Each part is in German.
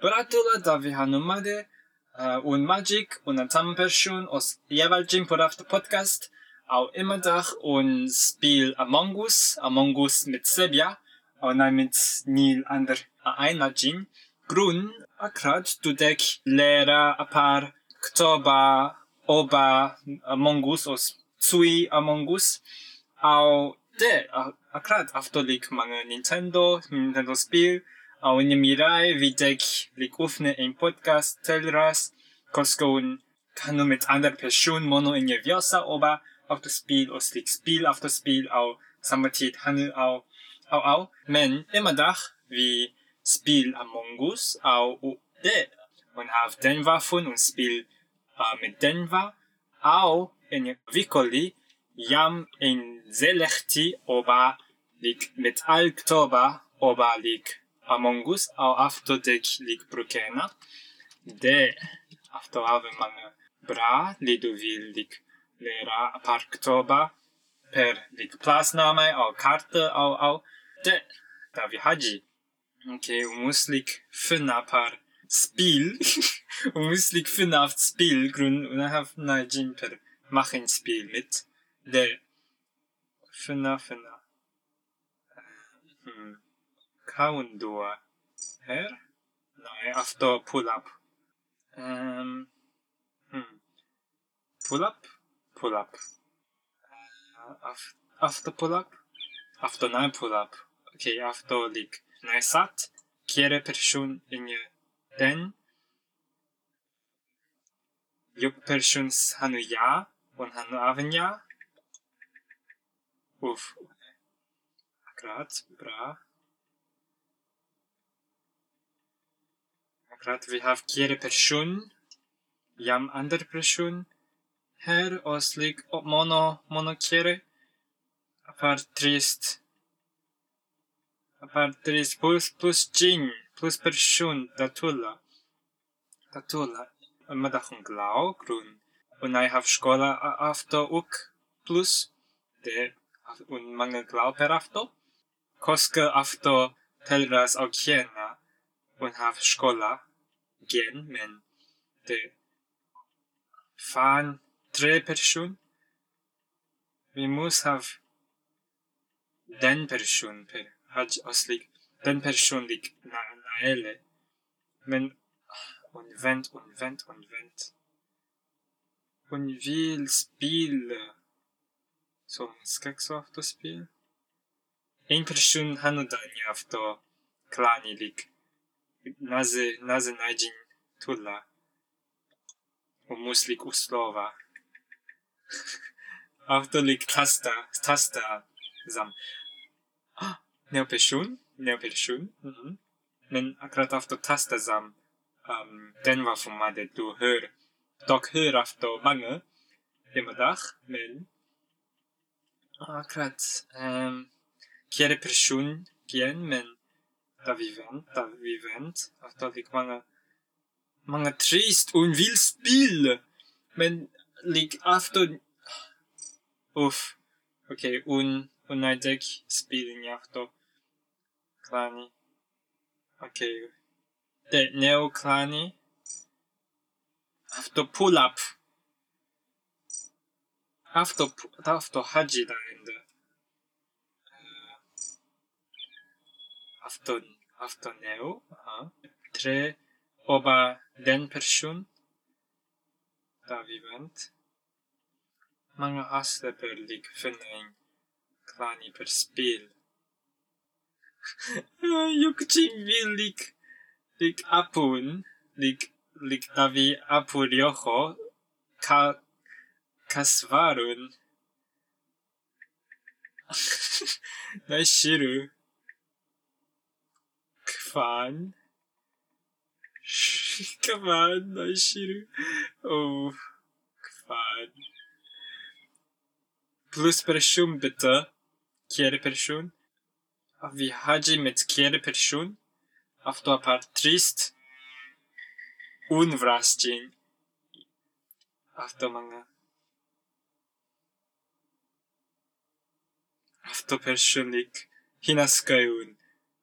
Berätta Davi Hanumade uh, un Magic un tam person jeweilsjin på after podcast au immer dag un spiel Among Us, Among Us mit Sebia, au nein mit nil ander einer Jin. Grun akrat du lera a par ktoba oba Among Us os tsui Among Us au de akrat mange Nintendo, Nintendo spiel au in mirai wie dek lik ufne ein podcast telras koskon kanu mit ander person mono in viosa oba auf das Spiel aus lik Spiel auf das Spiel au samatit hanu au au au men immer dach wie Spiel Among Us au u de. Und have Denver fun und Spiel uh, mit Denver au in Vicoli jam in selechti oba lik mit Oktober oba lik Among Us au dek lik brukena de after have man bra lidovil lik lera par Oktober per lik plasname au karte au au. De da vi haji okay u muss lik finna par spiel u muss lik auf spiel grun und have na jin per machen spiel mit. De finna finna hmm. Kaundua her? Nej after pull up. Um, hmm. pull up? Pull up. Uh, after pull up? After nine pull up. Okay after lik nej sat. Kjere person inje den. Juk persons hanu ja und hanu aven ja. Uff. Akkurat, bra. Akkurat, vi har kjere person. Jam ander person. Her oslik mono mono kjere. Apar trist. Apar trist plus plus jin plus person datula. Datula. Madachun glau grun. Und I have skola after uk plus de un mange glau per afto. Koske afto telras au kiena un have skola gen men de fan tre person. Vi mus have den person per haj oslik den person lik na na ele. Men un vent un vent un vent. Un vil spille så skaks after spil. Ein person hanu dani after klani lik. Naze, naze najin tulla. U muslik uslova. after lik tasta, tasta. Ah, person, neo person. Mm -hmm. Men akkurat after tasta zam. Um, den var för mig du hör. Dock hör after mange. Immer dag, men akkurat um, kjere person gen, men da vi vent, da vi vent, at da fikk mange mga trees und will spiel. Men, like, after, uff, okay, un, unajtek spielen jahto. Klani. Okay. The neo klani. After pull up. After, after haji da ende. Uh, after, after neo. Uh -huh. Tre, oba den person da vivent manga asle per lik finning klani per spil Yukchin vil lik lik apun lik lik davi apurioho ka kasvarun. Naishiru. Come on, Noishiru. Oh, Quad. Plus Person bitte. Kehre Person. Wir haben mit Kehre Person auf der Part Trist und Vrastin. Auf der Manga. Auf der Persönlich. Hinaskayun.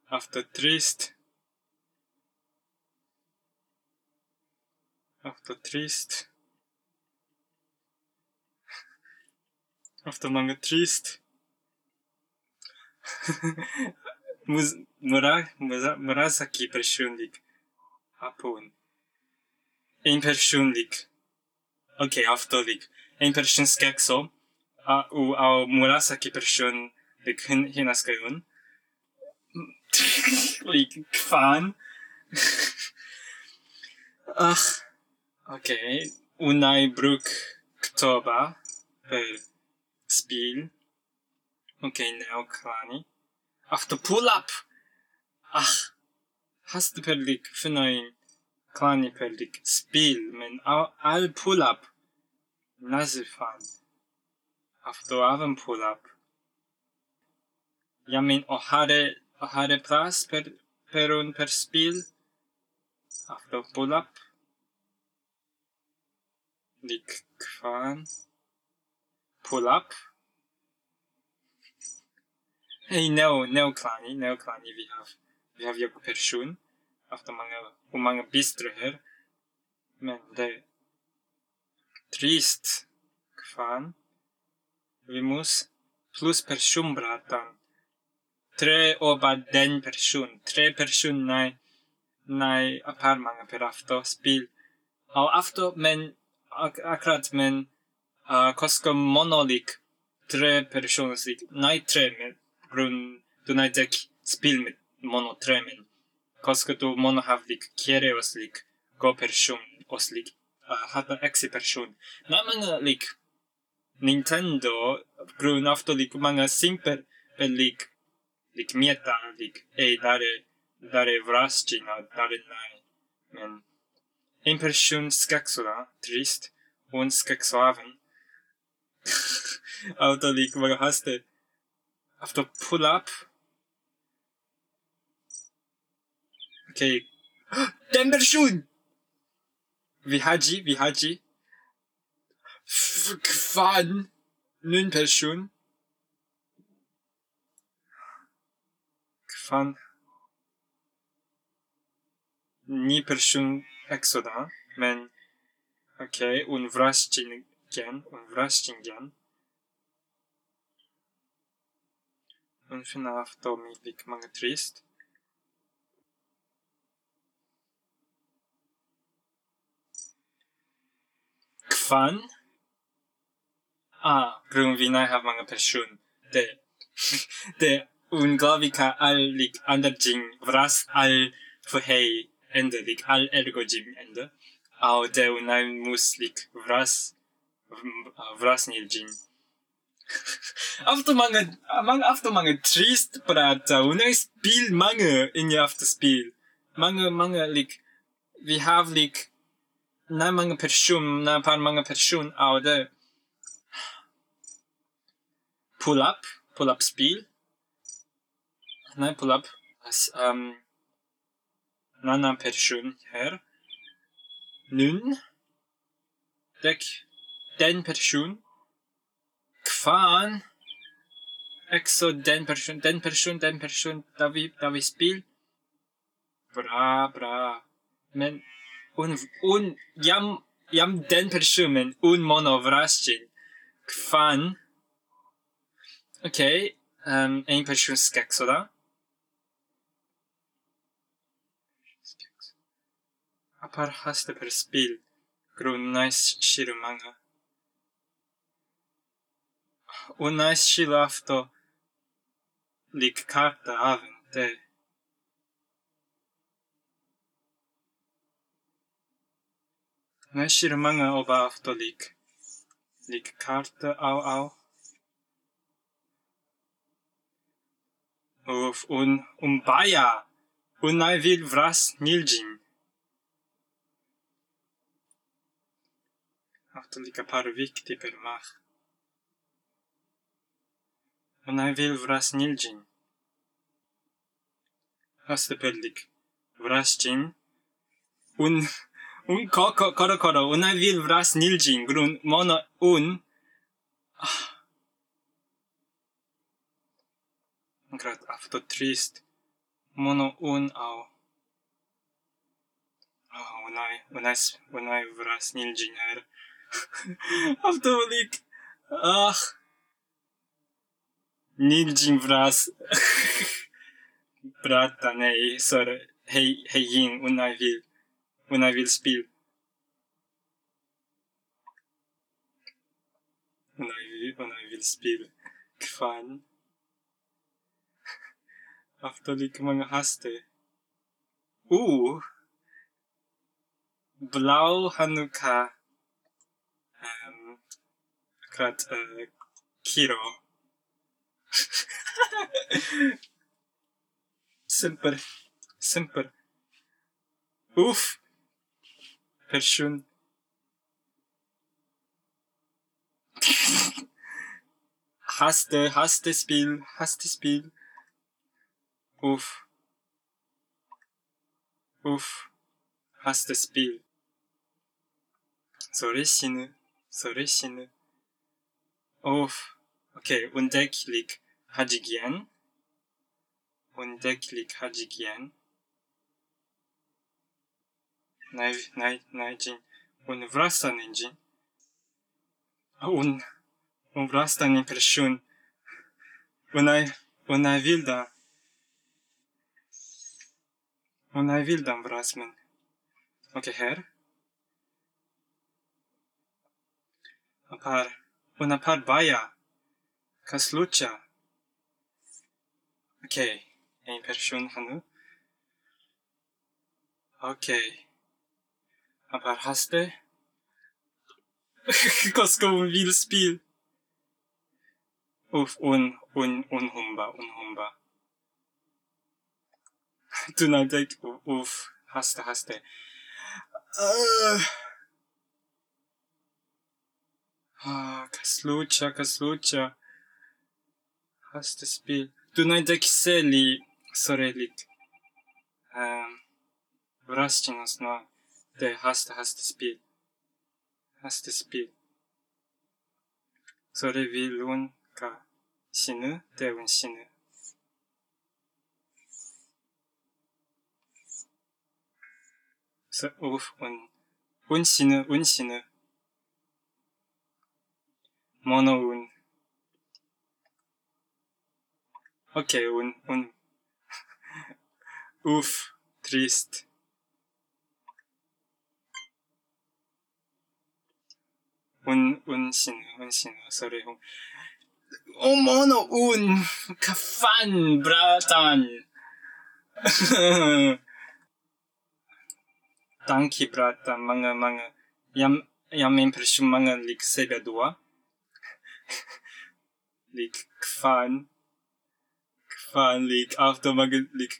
Auf der Trist. After manga trist. Muz, mura, muza, Murasaki personlig. Hapon. En personlig. Okay, afterlig. En person skekso. A, u, a Murasaki person lik hin, hinaskayon. lik Ach. Okay. Unai ktoba per spil. Okay, neo klani. After pull up. Ach. Hast du per lik finoin klani per lik spil men al, al pull up. Nazifan. After aven pull up. Ja men ohare ohare plas per per un per spil. After pull They can't pull up. Hey, no, no, Klani, no, Klani, we have, we have jego pershun after to mga, u her bistry her, będę trist we must plus pershun bratan, tre oba den pershun tre pershun naj, naj apar mga per after spil, au after men ak akrat men a kosko monolik tre personslik nej tre men grund du nej dek spil med mono tre men. Kosko du mono havlik kere oslik go person oslik hata exi person na manga lik Nintendo grund after lik manga simper per lik lik mieta lik ei dare dare vrascina dare nai men impressionsskexorna, trist, hon skexoaven. Auto liikuvega haste. After pull up. Okay. Dembershun! Vihaji, Vihaji. Fun. nun Person. Fun. Ni Person exoda men okay un vrastin gen un vrastin gen un fina afto mi lik mga trist. Kvan ah grun vi nej have mga person de de unglaubliche all lik ander jing vras all för hej ende lik all ergo jim ende. Au de unai mus lik vras vras nil jin after mga mang after mga trist prata unai spiel mange in je after spiel. Mange mange lik vi have lik na mga person na par mga person au de pull up pull up spiel. Nein pull up as um en annan person här. Nun. Dek. Den person. Kvan. Exo den person, den person, den person. Da vi, da vi spil. Bra, bra. Men un, un, jam, jam den person, men un mono vraschin. Kvan. Okej. Okay. Ehm, um, en person skexoda. Apar haste per spil grun nice shiru manga un nice shiru afto lik karta aven de nice shiru manga oba afto lik lik karta au au. Uf, un, un baia, un nai vil vras niljin. haft en lika parviktig pelmach. Ona wiel wraz nildzin. Hastepeldik. Wraz dzin. Un... Un ko, ko, koro koro. Ona wiel wraz nildzin. Grun mono un. Ah. Grad afto trist. Mono un au. Oh, unai, unai, unai vras nildziner. Auf ah Weg. Ach. Bras. Brata, nee, né? sorry. Hey, hey, Jin, und I will. Und I will spiel. Und I will, und I will spiel. Gefallen. Auf der Lücke, man hasste. Uh. Blau Hanukkah. gerade äh, Kiro. Simper. Simper. Uff. Wäre. Haste, haste Spiel, haste Spiel. Uff. Uff. Haste Spiel. Soll ich hine? Soll? auf, okay, unterklick Hajigian. Unterklick Hajigian. Най, най, начин. Он врастан инжин. Он, он врастан импрешун. Унай, унай вилда. Унай вилдан врасмен. Okej, okay, här. Upp här. Unaparbaya. Kaslucha. Okej, okay. en person här nu. Okej. Okay. Aparhaste. Koska un vilspil. Uf, un, un, un humba, un humba. Tunagdek, uf, haste, haste. Uh. А, Каслуча, Каслуча. Хастеспи. Дунайдак сели сорелит. Эм врасчинас на те хаста хастеспи. Хастеспи. Соре вилун ка сину те вон сину. Уф он он сину он сину Mono un. Okay, un, un. Uff, trist. Un, un sin, un sin, sorry. Un. Oh, mono un. Kafan, bratan. Danke, bratan, manga, manga. Jam, jam impression manga lik sebe dua. Lik kfan. Kfan lik after mga lik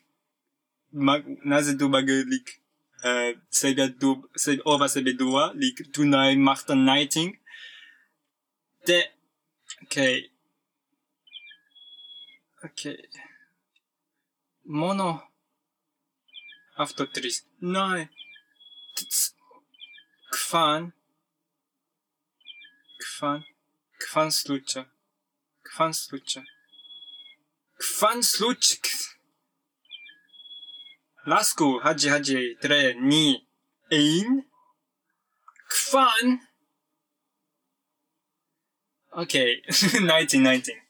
mag, naze du mga lik uh, sebe du, sebe over sebe dua, lik tunai machta nighting. De, okay. Okay. Mono. After trist. Nein. Tz- Kfan. Kfan. Slucha. Kfan slucha. Lasku. Haji haji. Tre. Ni. Ein. Kfan. Okay. 19, 19.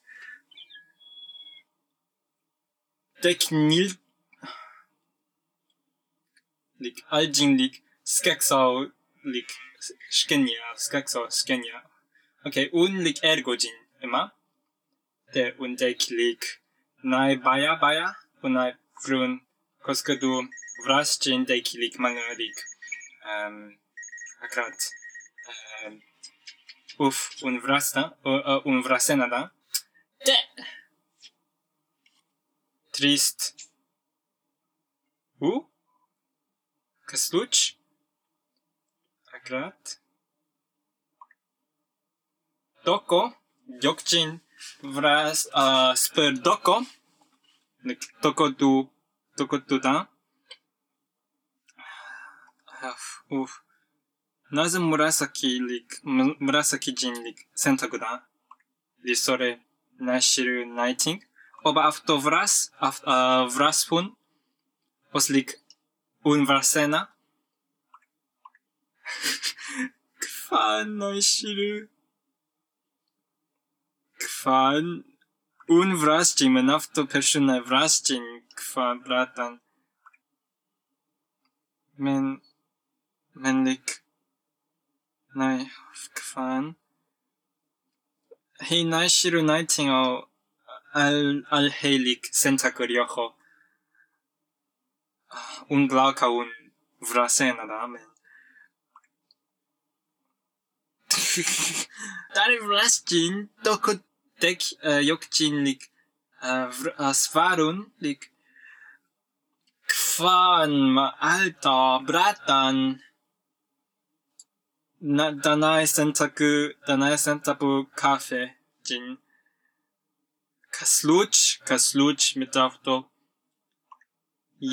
Dek nil. Lik aljin lik. Skexau lik. Skenia. Skexau skenia. Okay, unlik ergojin, Emma. Det är undviklik nej baja baja och nej grun koska du vrastin deklik manuelik. Um, ehm, akkurat. Ehm, um, uf, unvrasta, uh, unvrasena da. Det! Trist. U? Kasluč? Akrat. Doko? Jokchin vras uh, spør doko? Lik doko du doko du da? Uf, uf. なぜ紫リク、む紫人リク、選択だリソレ、ナシル、ナイティング Aber auf to vras, auf, uh, vras fun, os lik un vrasena, Kwan no shiru. кван un vrastin men afto persona vrastin kva bratan. Men men lik nej kvan hei nai shiru nighting o al al helik sentaku ryoho un glauka un vrasena da amen. Men. Dari vrastin, doko dek uh, yokchin lik uh, vr, uh, svarun lik? Kwan ma alta bratan. Na danai sentaku danai sentaku kafe. Jin kasluch kasluch mit auto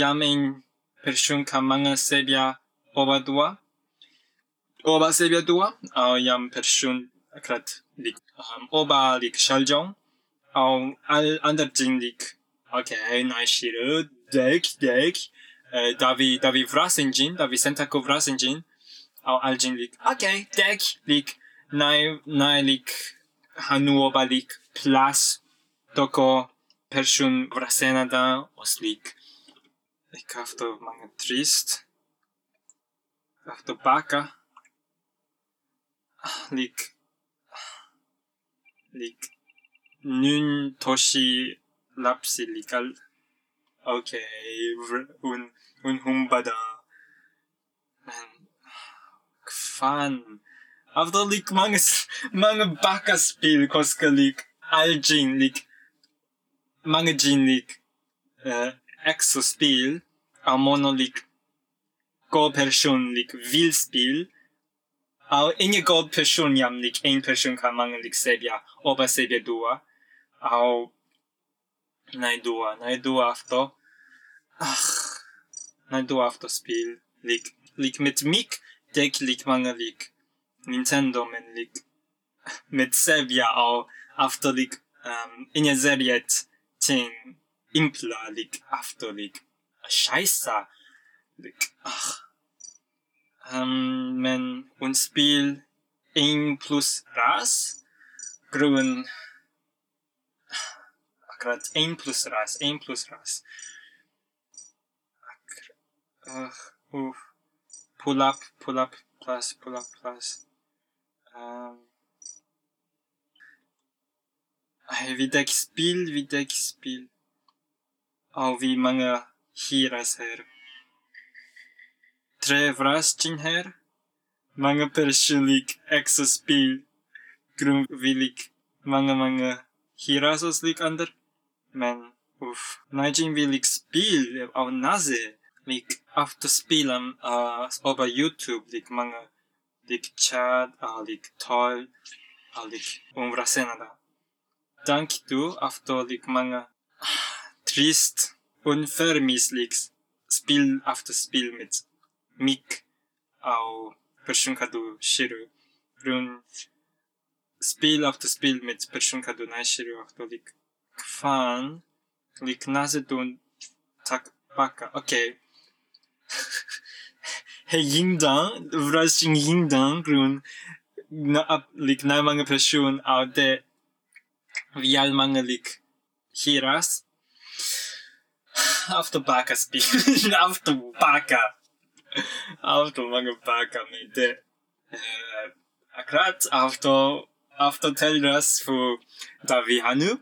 yamen pershun kamanga sebia oba dua oba sebiadua au iam persun akrat lik um, oba lik shaljon au al anderjin lik okay naishiru dek dek uh, eh, davi davi vrasenjin davi sentako vrasenjin au aljin lik okay dek lik nai nai lik hanu oba lik plus toko persun vrasenada os oslik Ik hafte mange trist. Afto hafte baka. lik lik. Nun toshi lapsi likal. Okay un un humbada man fan. After lik manga s- manga baka spil koska lik aljin lik manga jin lik uh, exo spil a mono lik go person lik vil spil au inge god person jam lik ein person kan manga lik sebia oba sebia dua. Au nai dua nai dua afto. Ach nai dua afto spil lik lik mit mik dek lik manga lik. Nintendo men lik mit sebia au afto lik um, inge seriet ting impla lik afto lik. Scheissa lik ach um, men un spil ein plus ras grun akkurat ein plus ras ein plus ras. Ach uff. Pull up pull up plus pull up plus. Ay, wie dek spil wie dek spil au wie mange tre vrastin her Tre vraskin här. Många personlig exospel. Grundvillig. Många, många hirasos likander. Men uff. Najinvillig spel av nazi. Lik afterspelen uh, över Youtube. Lik många. Lik Chad, uh, lik Tal, uh, lik Umbrasenada. Dank du after lik många trist, unförmisslig spel efter spel med mit mik au person kadu shiru run spil after spil mit person kadu nai shiru after lik kfan lik naze dun tak baka. Okay. He yingdan vrasing yingdan grun na ap lik na mange person au de vial mange lik hiras. Spil after baka after mange baka auto mangapakamite. Uh, eh, akrat auto auto telras fu Davi Hanu.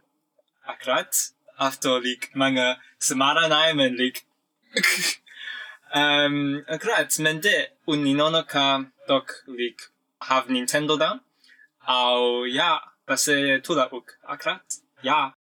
Akrat auto lik manga Samara Naimen lik. um, akrat mende uninono ka dok lik have Nintendo da. Au ja, pase tuda uk akrat. Ja,